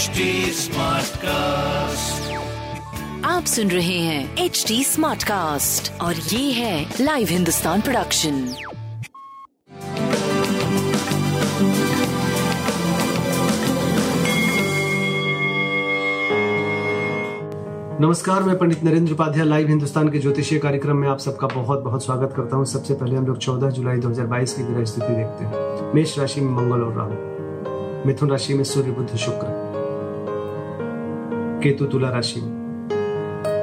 HD Smartcast. आप सुन रहे हैं एच डी स्मार्ट कास्ट और ये है लाइव हिंदुस्तान प्रोडक्शन नमस्कार मैं पंडित नरेंद्र उपाध्याय लाइव हिंदुस्तान के ज्योतिषीय कार्यक्रम में आप सबका बहुत बहुत स्वागत करता हूँ। सबसे पहले हम लोग 14 जुलाई 2022 की ग्रह स्थिति देखते हैं। मेष राशि में मंगल और राहु। मिथुन राशि में सूर्य बुद्ध शुक्र। केतु तुला राशि में।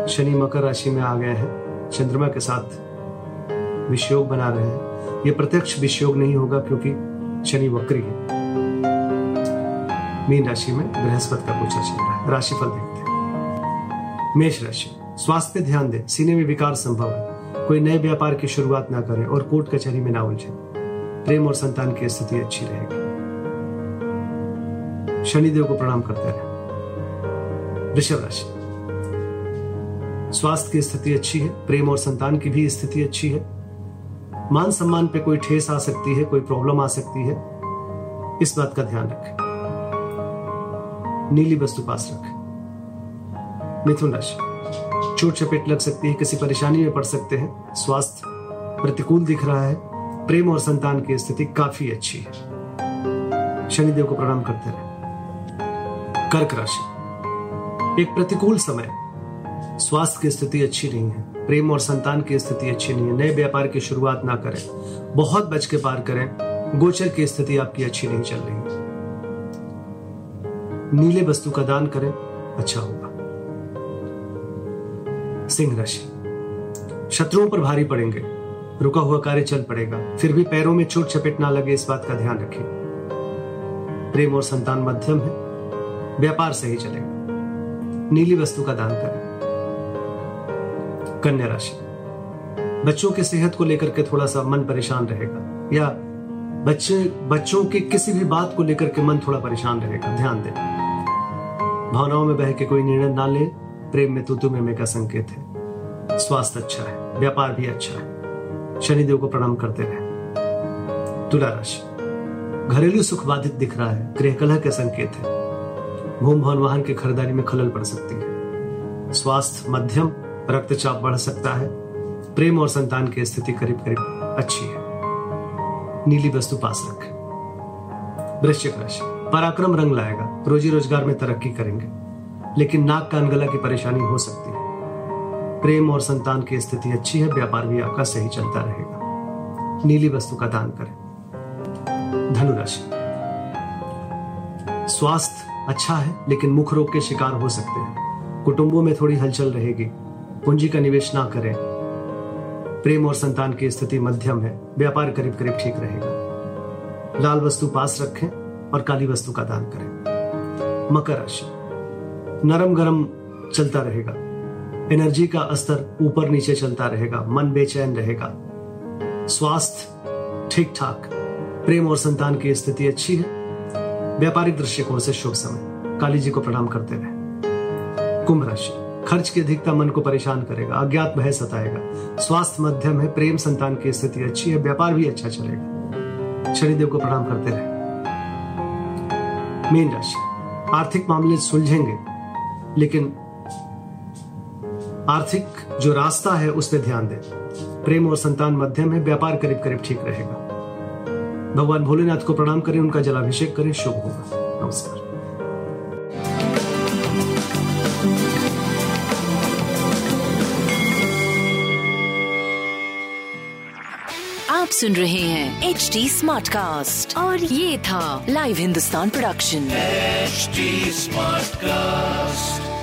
शनि मकर राशि में आ गए हैं। चंद्रमा के साथ विषयोग बना रहे हैं। ये प्रत्यक्ष विषयोग नहीं होगा क्योंकि शनि वक्री है। मीन राशि में बृहस्पति का पूछा चल रहा है। राशिफल देखते हैं। मेष राशि, स्वास्थ्य ध्यान दें। सीने में विकार संभव है। कोई नए व्यापार की शुरुआत ना करें और कोर्ट कचहरी में ना उलझे। प्रेम और संतान की स्थिति अच्छी रहेगी। शनिदेव को प्रणाम करते रहे। वृषभ राशि। स्वास्थ्य की स्थिति अच्छी है, प्रेम और संतान की भी स्थिति अच्छी है। मान सम्मान पे कोई ठेस आ सकती है, कोई प्रॉब्लम आ सकती है। इस बात का ध्यान रखें। नीली वस्तु पास रखें। मिथुन राशि। चोट चपेट लग सकती है, किसी परेशानी में पड़ सकते हैं। स्वास्थ्य प्रतिकूल दिख रहा है। प्रेम और संतान की स्थिति काफ़ी अच्छी है। शनिदेव को प्रणाम करते रहे। कर्क राशि। एक प्रतिकूल समय। स्वास्थ्य की स्थिति अच्छी नहीं है। प्रेम और संतान की स्थिति अच्छी नहीं है। नए व्यापार की शुरुआत ना करें। बहुत बच के पार करें। गोचर की स्थिति आपकी अच्छी नहीं चल रही है। नीले वस्तु का दान करें। अच्छा होगा। सिंह राशि। शत्रुओं पर भारी पड़ेंगे। रुका हुआ कार्य चल पड़ेगा। फिर भी पैरों में चोट चपेट ना लगे, इस बात का ध्यान रखें। प्रेम और संतान मध्यम है। व्यापार सही चलेगा। नीली वस्तु का दान करें। कन्या राशि। बच्चों की सेहत को लेकर के थोड़ा सा मन परेशान रहेगा, या बच्चे, बच्चों की किसी भी बात को लेकर के मन थोड़ा परेशान रहेगा। ध्यान दें। भावनाओं में बह के कोई निर्णय ना ले। प्रेम में, तुतु में का संकेत है। स्वास्थ्य अच्छा है, व्यापार भी अच्छा है। शनिदेव को प्रणाम करते रहे। तुला राशि। घरेलू सुख बाधित दिख रहा है। गृह कलह के संकेत है। भूम भवन वाहन की खरीदारी में खलल पड़ सकती है। स्वास्थ्य, मध्यम, रक्तचाप बढ़ सकता है। प्रेम और संतान की स्थिति करीब करीब अच्छी है। नीली वस्तु पास रखें। वृश्चिक राशि। पराक्रम रंग लाएगा। रोजी रोज़गार में तरक्की करेंगे। लेकिन नाक कान गला की परेशानी हो सकती है। प्रेम और संतान की स्थिति अच्छी है। व्यापार भी आपका सही चलता रहेगा। नीली वस्तु का दान करें। धनुराशि। स्वास्थ्य अच्छा है, लेकिन मुख रोग के शिकार हो सकते हैं। कुटुंबों में थोड़ी हलचल रहेगी। पूंजी का निवेश ना करें। प्रेम और संतान की स्थिति मध्यम है। व्यापार करीब करीब ठीक रहेगा। लाल वस्तु पास रखें और काली वस्तु का दान करें। मकर राशि। नरम गरम चलता रहेगा। एनर्जी का स्तर ऊपर नीचे चलता रहेगा। मन बेचैन रहेगा। स्वास्थ्य ठीक ठाक प्रेम और संतान की स्थिति अच्छी है। व्यापारिक दृष्टिकोण से शुभ समय। काली जी को प्रणाम करते रहे। कुंभ राशि। खर्च की अधिकता मन को परेशान करेगा, अज्ञात भय सताएगा। स्वास्थ्य मध्यम है, प्रेम संतान की स्थिति अच्छी है, व्यापार भी अच्छा चलेगा। शनिदेव को प्रणाम करते रहे। मीन राशि। आर्थिक मामले सुलझेंगे, लेकिन आर्थिक जो रास्ता है उस पर ध्यान दें। प्रेम और संतान मध्यम है, व्यापार करीब करीब ठीक रहेगा। भगवान भोलेनाथ को प्रणाम करें उनका जलाभिषेक करें शुभ होगा नमस्कार। आप सुन रहे हैं एच डी स्मार्ट कास्ट और ये था live Hindustan production H smart Smartcast.